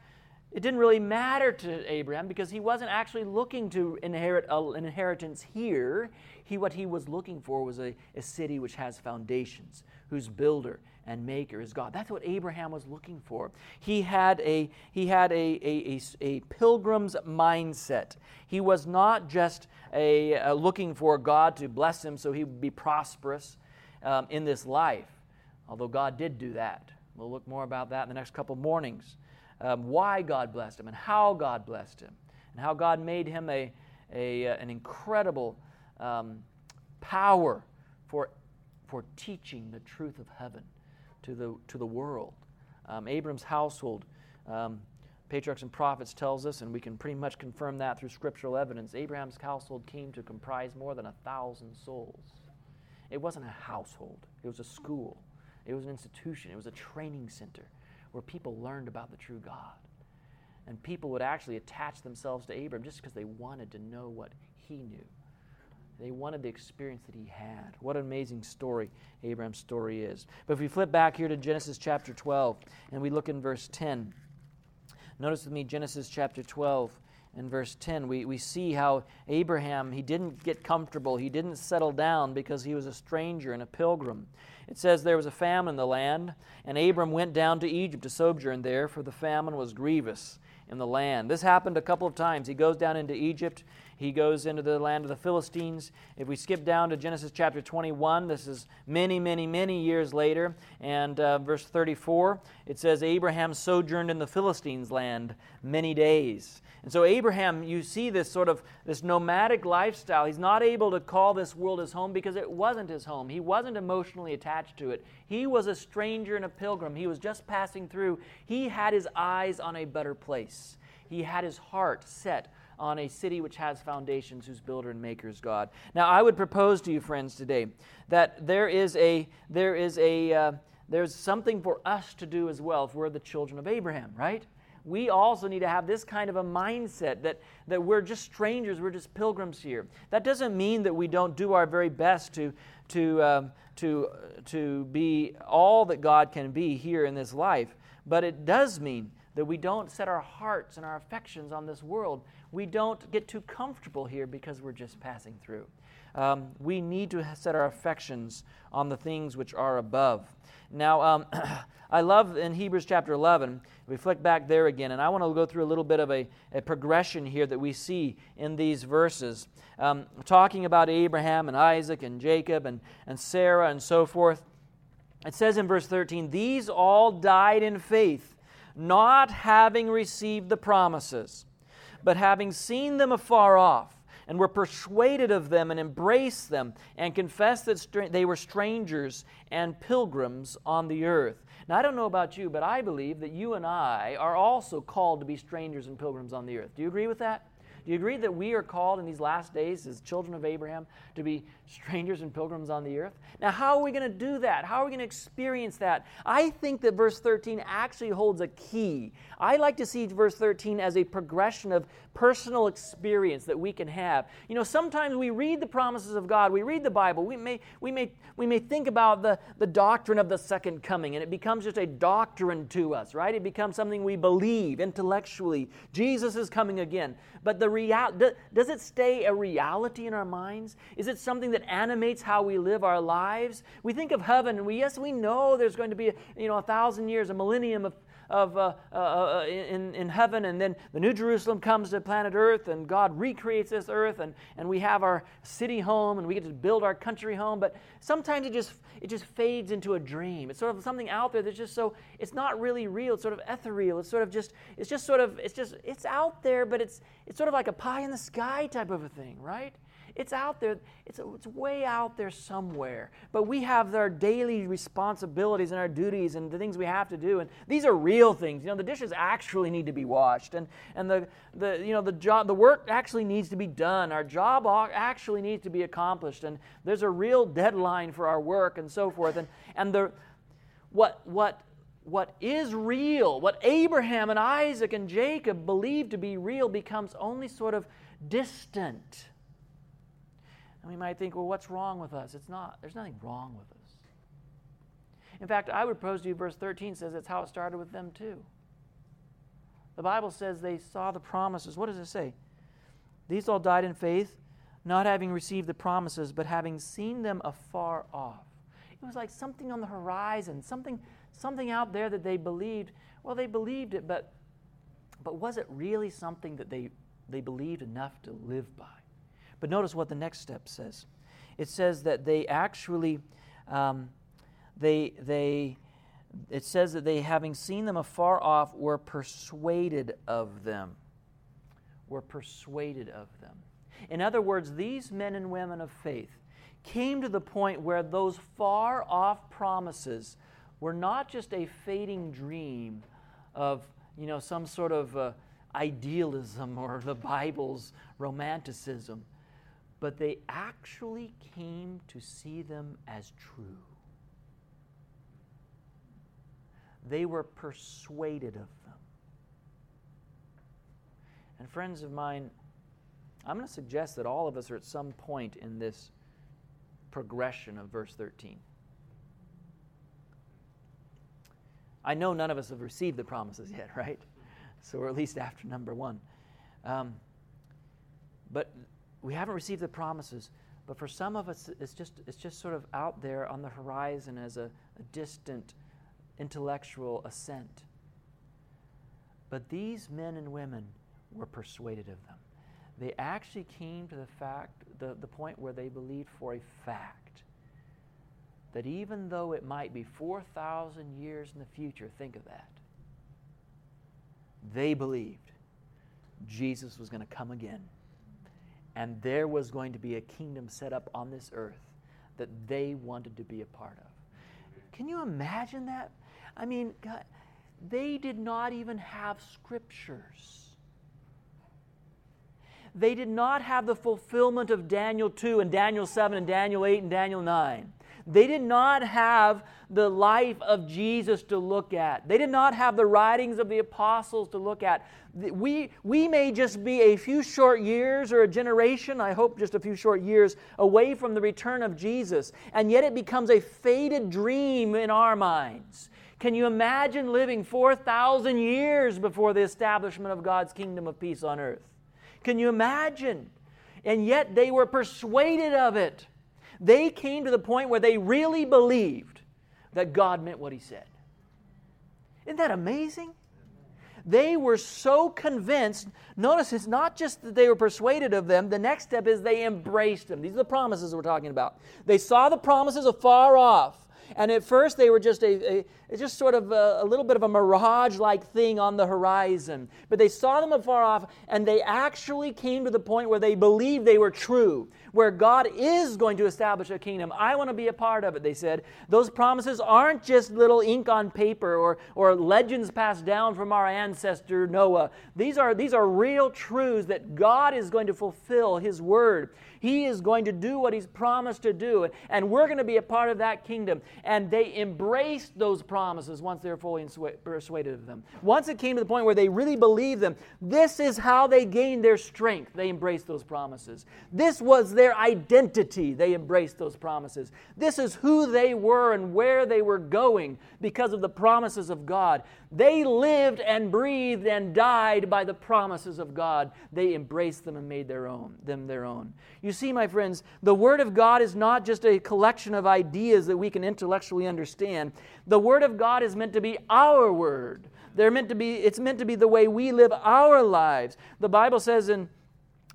it didn't really matter to Abraham because he wasn't actually looking to inherit an inheritance here. He, what he was looking for was a, a city which has foundations, whose builder and maker is God. That's what Abraham was looking for. He had a, he had a, a, a, a pilgrim's mindset. He was not just a, a, looking for God to bless him so he would be prosperous um, in this life, although God did do that. We'll look more about that in the next couple mornings. Um, why God blessed him and how God blessed him, and how God made him a, a, an incredible um, power for, for teaching the truth of heaven to the, to the world. Um, Abram's household, um, Patriarchs and Prophets tells us, and we can pretty much confirm that through scriptural evidence, Abraham's household came to comprise more than a thousand souls. It wasn't a household, it was a school, it was an institution, it was a training center where people learned about the true God. And people would actually attach themselves to Abram just because they wanted to know what he knew. They wanted the experience that he had. What an amazing story Abraham's story is. But if we flip back here to Genesis chapter 12 and we look in verse 10, notice with me Genesis chapter 12 and verse 10 we, we see how abraham he didn't get comfortable. He didn't settle down because he was a stranger and a pilgrim. It says there was a famine in the land and abram went down to egypt to sojourn there for the famine was grievous in the land. This happened a couple of times. He goes down into egypt he goes into the land of the Philistines. If we skip down to Genesis chapter 21, this is many, many, many years later, and uh, verse 34, it says, Abraham sojourned in the Philistines' land many days. And so Abraham, you see this sort of this nomadic lifestyle. He's not able to call this world his home because it wasn't his home. He wasn't emotionally attached to it. He was a stranger and a pilgrim. He was just passing through. He had his eyes on a better place. He had his heart set on a city which has foundations, whose builder and maker is God. Now, I would propose to you, friends, today that there is a there is a uh, there's something for us to do as well if we're the children of Abraham, right? We also need to have this kind of a mindset that, that we're just strangers, we're just pilgrims here. That doesn't mean that we don't do our very best to, to, um, to, to be all that God can be here in this life, but it does mean that we don't set our hearts and our affections on this world. We don't get too comfortable here because we're just passing through. Um, we need to set our affections on the things which are above. Now, um, <clears throat> I love in Hebrews chapter 11, we flick back there again, and I want to go through a little bit of a, a progression here that we see in these verses, um, talking about Abraham and Isaac and Jacob and, and Sarah and so forth. It says in verse 13, These all died in faith not having received the promises, but having seen them afar off, and were persuaded of them and embraced them, and confessed that they were strangers and pilgrims on the earth. Now, I don't know about you, but I believe that you and I are also called to be strangers and pilgrims on the earth. Do you agree with that? Do you agree that we are called in these last days as children of Abraham to be strangers and pilgrims on the earth? Now, how are we going to do that? How are we going to experience that? I think that verse 13 actually holds a key. I like to see verse 13 as a progression of personal experience that we can have. You know, sometimes we read the promises of God, we read the Bible, we may, we may, we may think about the, the doctrine of the second coming, and it becomes just a doctrine to us, right? It becomes something we believe intellectually. Jesus is coming again. But the does it stay a reality in our minds? Is it something that animates how we live our lives? We think of heaven, and we, yes, we know there's going to be, you know, a thousand years, a millennium of of uh, uh, uh, in, in heaven, and then the New Jerusalem comes to planet Earth, and God recreates this earth, and, and we have our city home, and we get to build our country home. But sometimes it just it just fades into a dream. It's sort of something out there that's just so it's not really real. It's sort of ethereal. It's sort of just it's just sort of it's just it's out there, but it's it's sort of like a pie in the sky type of a thing, right? It's out there. It's, it's way out there somewhere. But we have our daily responsibilities and our duties and the things we have to do. And these are real things. You know, the dishes actually need to be washed. And, and the, the, you know, the, job, the work actually needs to be done. Our job actually needs to be accomplished. And there's a real deadline for our work and so forth. And, and the, what, what what is real, what Abraham and Isaac and Jacob believed to be real, becomes only sort of distant. And we might think, well, what's wrong with us? It's not. There's nothing wrong with us. In fact, I would propose to you, verse 13 says that's how it started with them too. The Bible says they saw the promises. What does it say? These all died in faith, not having received the promises, but having seen them afar off. It was like something on the horizon, something, something out there that they believed. Well, they believed it, but, but was it really something that they, they believed enough to live by? But notice what the next step says. It says that they actually, um, they, they, it says that they, having seen them afar off, were persuaded of them. Were persuaded of them. In other words, these men and women of faith came to the point where those far off promises were not just a fading dream of, you know, some sort of uh, idealism or the Bible's romanticism but they actually came to see them as true. They were persuaded of them. And, friends of mine, I'm going to suggest that all of us are at some point in this progression of verse 13. I know none of us have received the promises yet, <laughs> right? So we're at least after number one. Um, but we haven't received the promises, but for some of us, it's just, it's just sort of out there on the horizon as a, a distant intellectual assent. But these men and women were persuaded of them. They actually came to the fact, the, the point where they believed for a fact that even though it might be 4,000 years in the future, think of that, they believed Jesus was going to come again and there was going to be a kingdom set up on this earth that they wanted to be a part of. Can you imagine that? I mean, God, they did not even have scriptures. They did not have the fulfillment of Daniel 2 and Daniel 7 and Daniel 8 and Daniel 9. They did not have the life of Jesus to look at. They did not have the writings of the apostles to look at. We, we may just be a few short years or a generation, I hope just a few short years, away from the return of Jesus, and yet it becomes a faded dream in our minds. Can you imagine living 4,000 years before the establishment of God's kingdom of peace on earth? Can you imagine? And yet they were persuaded of it. They came to the point where they really believed that God meant what He said. Isn't that amazing? They were so convinced. Notice it's not just that they were persuaded of them, the next step is they embraced them. These are the promises we're talking about. They saw the promises afar off. And at first, they were just a, a just sort of a, a little bit of a mirage like thing on the horizon. But they saw them afar off, and they actually came to the point where they believed they were true, where God is going to establish a kingdom. I want to be a part of it, they said. Those promises aren't just little ink on paper or, or legends passed down from our ancestor Noah. These are, these are real truths that God is going to fulfill His word. He is going to do what He's promised to do, and we're going to be a part of that kingdom. And they embraced those promises once they were fully persuaded of them. Once it came to the point where they really believed them, this is how they gained their strength. They embraced those promises. This was their identity. They embraced those promises. This is who they were and where they were going because of the promises of God. They lived and breathed and died by the promises of God. They embraced them and made their own, them their own. You see, my friends, the Word of God is not just a collection of ideas that we can intellectually understand. The Word of God is meant to be our Word. They're meant to be, it's meant to be the way we live our lives. The Bible says in,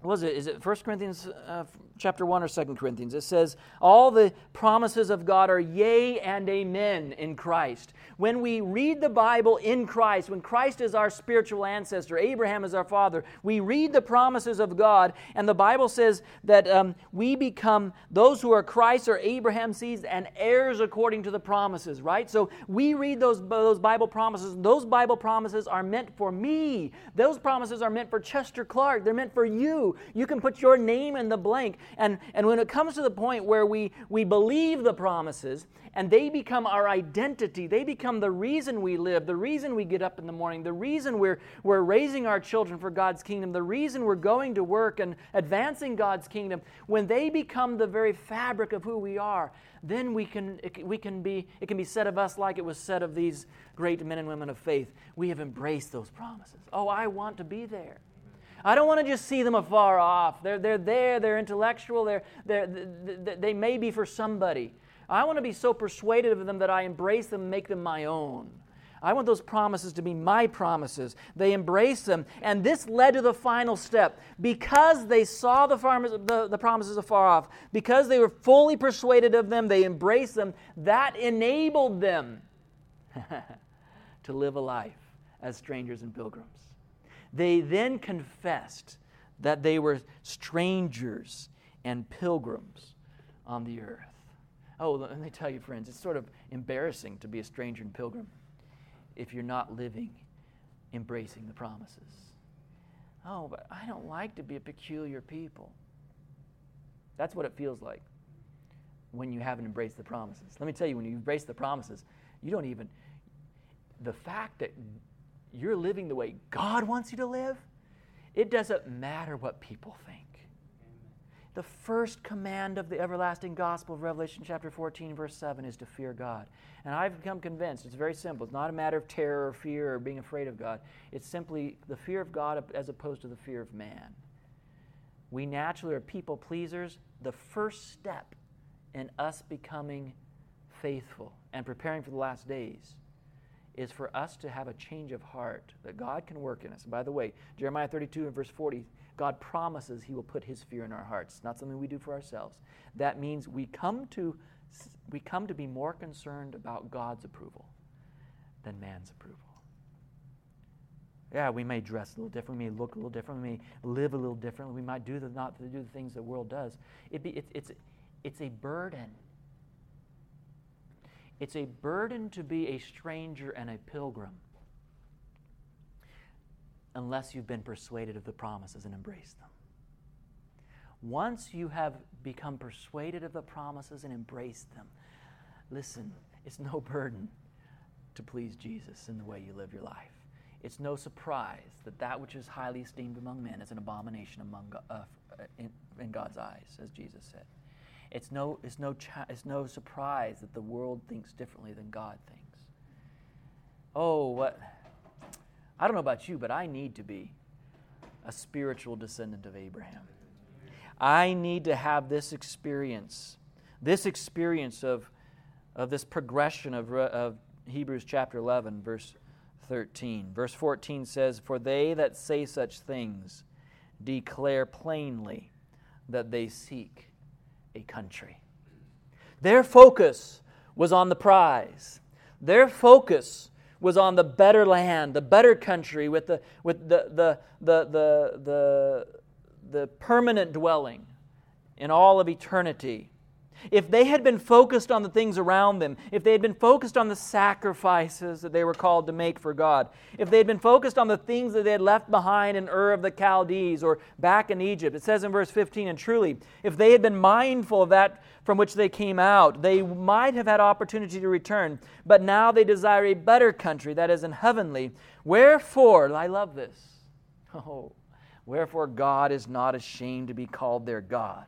was it, is it 1 Corinthians uh, chapter 1 or 2 Corinthians. It says, All the promises of God are yea and amen in Christ. When we read the Bible in Christ, when Christ is our spiritual ancestor, Abraham is our father, we read the promises of God, and the Bible says that um, we become those who are Christ or Abraham's seeds and heirs according to the promises, right? So we read those, those Bible promises. Those Bible promises are meant for me. Those promises are meant for Chester Clark. They're meant for you. You can put your name in the blank. And, and when it comes to the point where we, we believe the promises and they become our identity, they become the reason we live, the reason we get up in the morning, the reason we're, we're raising our children for God's kingdom, the reason we're going to work and advancing God's kingdom, when they become the very fabric of who we are, then we can, we can be, it can be said of us like it was said of these great men and women of faith. We have embraced those promises. Oh, I want to be there. I don't want to just see them afar off. They're, they're there, they're intellectual, they're, they're, they, they may be for somebody. I want to be so persuaded of them that I embrace them, make them my own. I want those promises to be my promises. They embrace them. And this led to the final step. Because they saw the, farmers, the, the promises afar off, because they were fully persuaded of them, they embraced them, that enabled them <laughs> to live a life as strangers and pilgrims. They then confessed that they were strangers and pilgrims on the earth. Oh, let me tell you, friends, it's sort of embarrassing to be a stranger and pilgrim if you're not living, embracing the promises. Oh, but I don't like to be a peculiar people. That's what it feels like when you haven't embraced the promises. Let me tell you, when you embrace the promises, you don't even, the fact that you're living the way God wants you to live, it doesn't matter what people think. The first command of the everlasting gospel of Revelation chapter 14, verse 7 is to fear God. And I've become convinced it's very simple. It's not a matter of terror or fear or being afraid of God. It's simply the fear of God as opposed to the fear of man. We naturally are people pleasers. The first step in us becoming faithful and preparing for the last days is for us to have a change of heart that God can work in us. By the way, Jeremiah 32 and verse 40, God promises He will put His fear in our hearts. It's not something we do for ourselves. That means we come to we come to be more concerned about God's approval than man's approval. Yeah, we may dress a little different, we may look a little different, we may live a little differently, we might do the not do the things the world does. It be, it, it's it's a burden it's a burden to be a stranger and a pilgrim unless you've been persuaded of the promises and embraced them. Once you have become persuaded of the promises and embraced them, listen, it's no <laughs> burden to please Jesus in the way you live your life. It's no surprise that that which is highly esteemed among men is an abomination among, uh, in, in God's eyes, as Jesus said. It's no, it's, no cha- it's no surprise that the world thinks differently than God thinks. Oh, what? I don't know about you, but I need to be a spiritual descendant of Abraham. I need to have this experience, this experience of, of this progression of, of Hebrews chapter 11, verse 13. Verse 14 says, For they that say such things declare plainly that they seek a country. Their focus was on the prize. Their focus was on the better land, the better country with the, with the, the, the, the, the, the permanent dwelling in all of eternity. If they had been focused on the things around them, if they had been focused on the sacrifices that they were called to make for God, if they had been focused on the things that they had left behind in Ur of the Chaldees or back in Egypt, it says in verse 15, and truly, if they had been mindful of that from which they came out, they might have had opportunity to return. But now they desire a better country, that is, in heavenly. Wherefore, I love this. <laughs> Oh, wherefore God is not ashamed to be called their God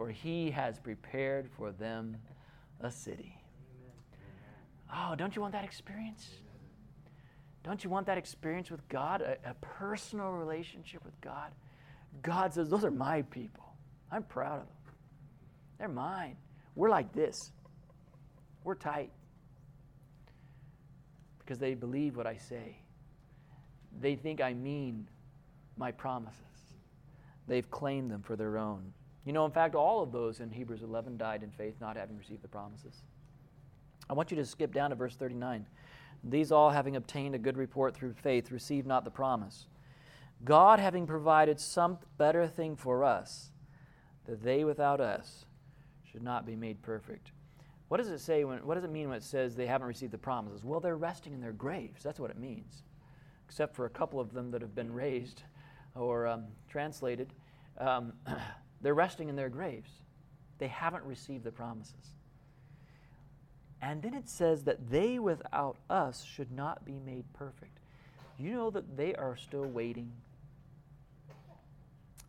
for he has prepared for them a city. Oh, don't you want that experience? Don't you want that experience with God? A, a, personal relationship with God? God says, Those are my people. I'm proud of them. They're mine. We're like this. We're tight. Because they believe what I say. They think I mean my promises. They've claimed them for their own. You know, in fact, all of those in Hebrews 11 died in faith, not having received the promises. I want you to skip down to verse 39. These all, having obtained a good report through faith, received not the promise. God having provided some better thing for us, that they without us should not be made perfect. What does it say when, what does it mean when it says they haven't received the promises? Well, they're resting in their graves. That's what it means. Except for a couple of them that have been raised or um, translated. Um, <clears throat> They're resting in their graves. They haven't received the promises. And then it says that they without us should not be made perfect. You know that they are still waiting.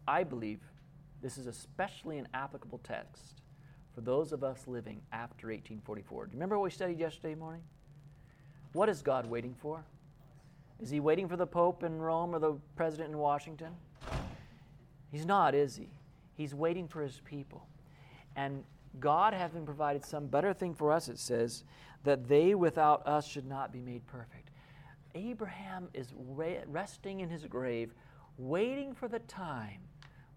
I believe this is especially an applicable text for those of us living after 1844. Do you remember what we studied yesterday morning? What is God waiting for? Is he waiting for the Pope in Rome or the President in Washington? He's not, is he? He's waiting for his people. And God having provided some better thing for us, it says, that they without us should not be made perfect. Abraham is resting in his grave, waiting for the time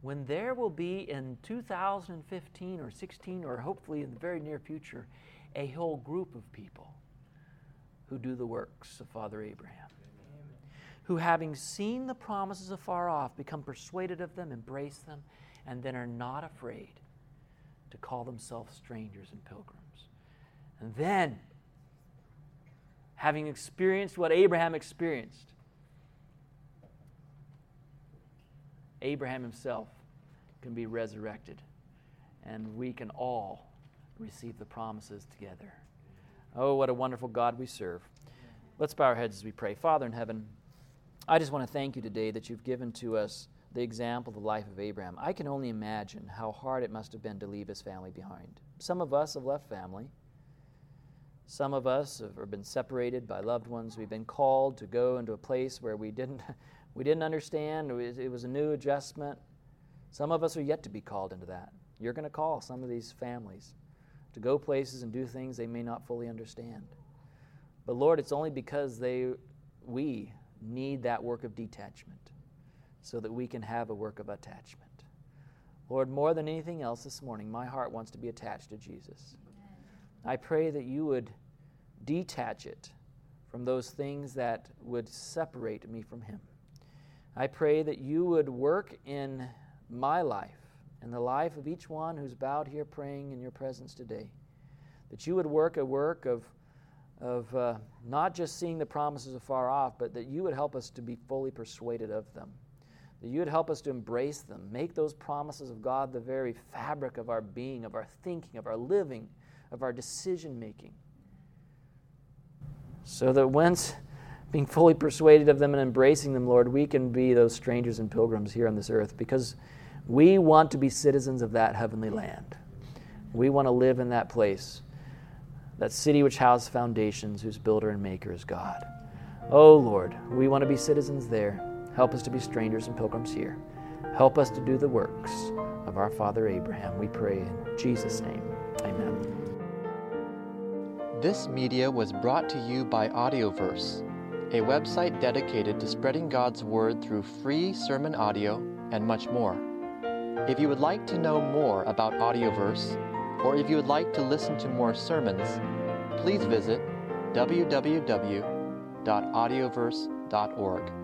when there will be in 2015 or 16 or hopefully in the very near future a whole group of people who do the works of Father Abraham. Who, having seen the promises afar off, become persuaded of them, embrace them, and then are not afraid to call themselves strangers and pilgrims. And then, having experienced what Abraham experienced, Abraham himself can be resurrected, and we can all receive the promises together. Oh, what a wonderful God we serve. Let's bow our heads as we pray. Father in heaven, I just want to thank you today that you've given to us the example of the life of Abraham, I can only imagine how hard it must have been to leave his family behind. Some of us have left family. Some of us have been separated by loved ones. We've been called to go into a place where we didn't, <laughs> we didn't understand. It was a new adjustment. Some of us are yet to be called into that. You're going to call some of these families to go places and do things they may not fully understand. But Lord, it's only because they, we need that work of detachment so that we can have a work of attachment. Lord, more than anything else this morning, my heart wants to be attached to Jesus. I pray that you would detach it from those things that would separate me from Him. I pray that you would work in my life and the life of each one who's bowed here praying in your presence today. That you would work a work of, of uh, not just seeing the promises afar off, but that you would help us to be fully persuaded of them that you would help us to embrace them, make those promises of God the very fabric of our being, of our thinking, of our living, of our decision making. So that once being fully persuaded of them and embracing them, Lord, we can be those strangers and pilgrims here on this earth because we want to be citizens of that heavenly land. We want to live in that place, that city which houses foundations, whose builder and maker is God. Oh, Lord, we want to be citizens there. Help us to be strangers and pilgrims here. Help us to do the works of our father Abraham. We pray in Jesus' name. Amen. This media was brought to you by Audioverse, a website dedicated to spreading God's Word through free sermon audio and much more. If you would like to know more about Audioverse, or if you would like to listen to more sermons, please visit www.audioverse.org.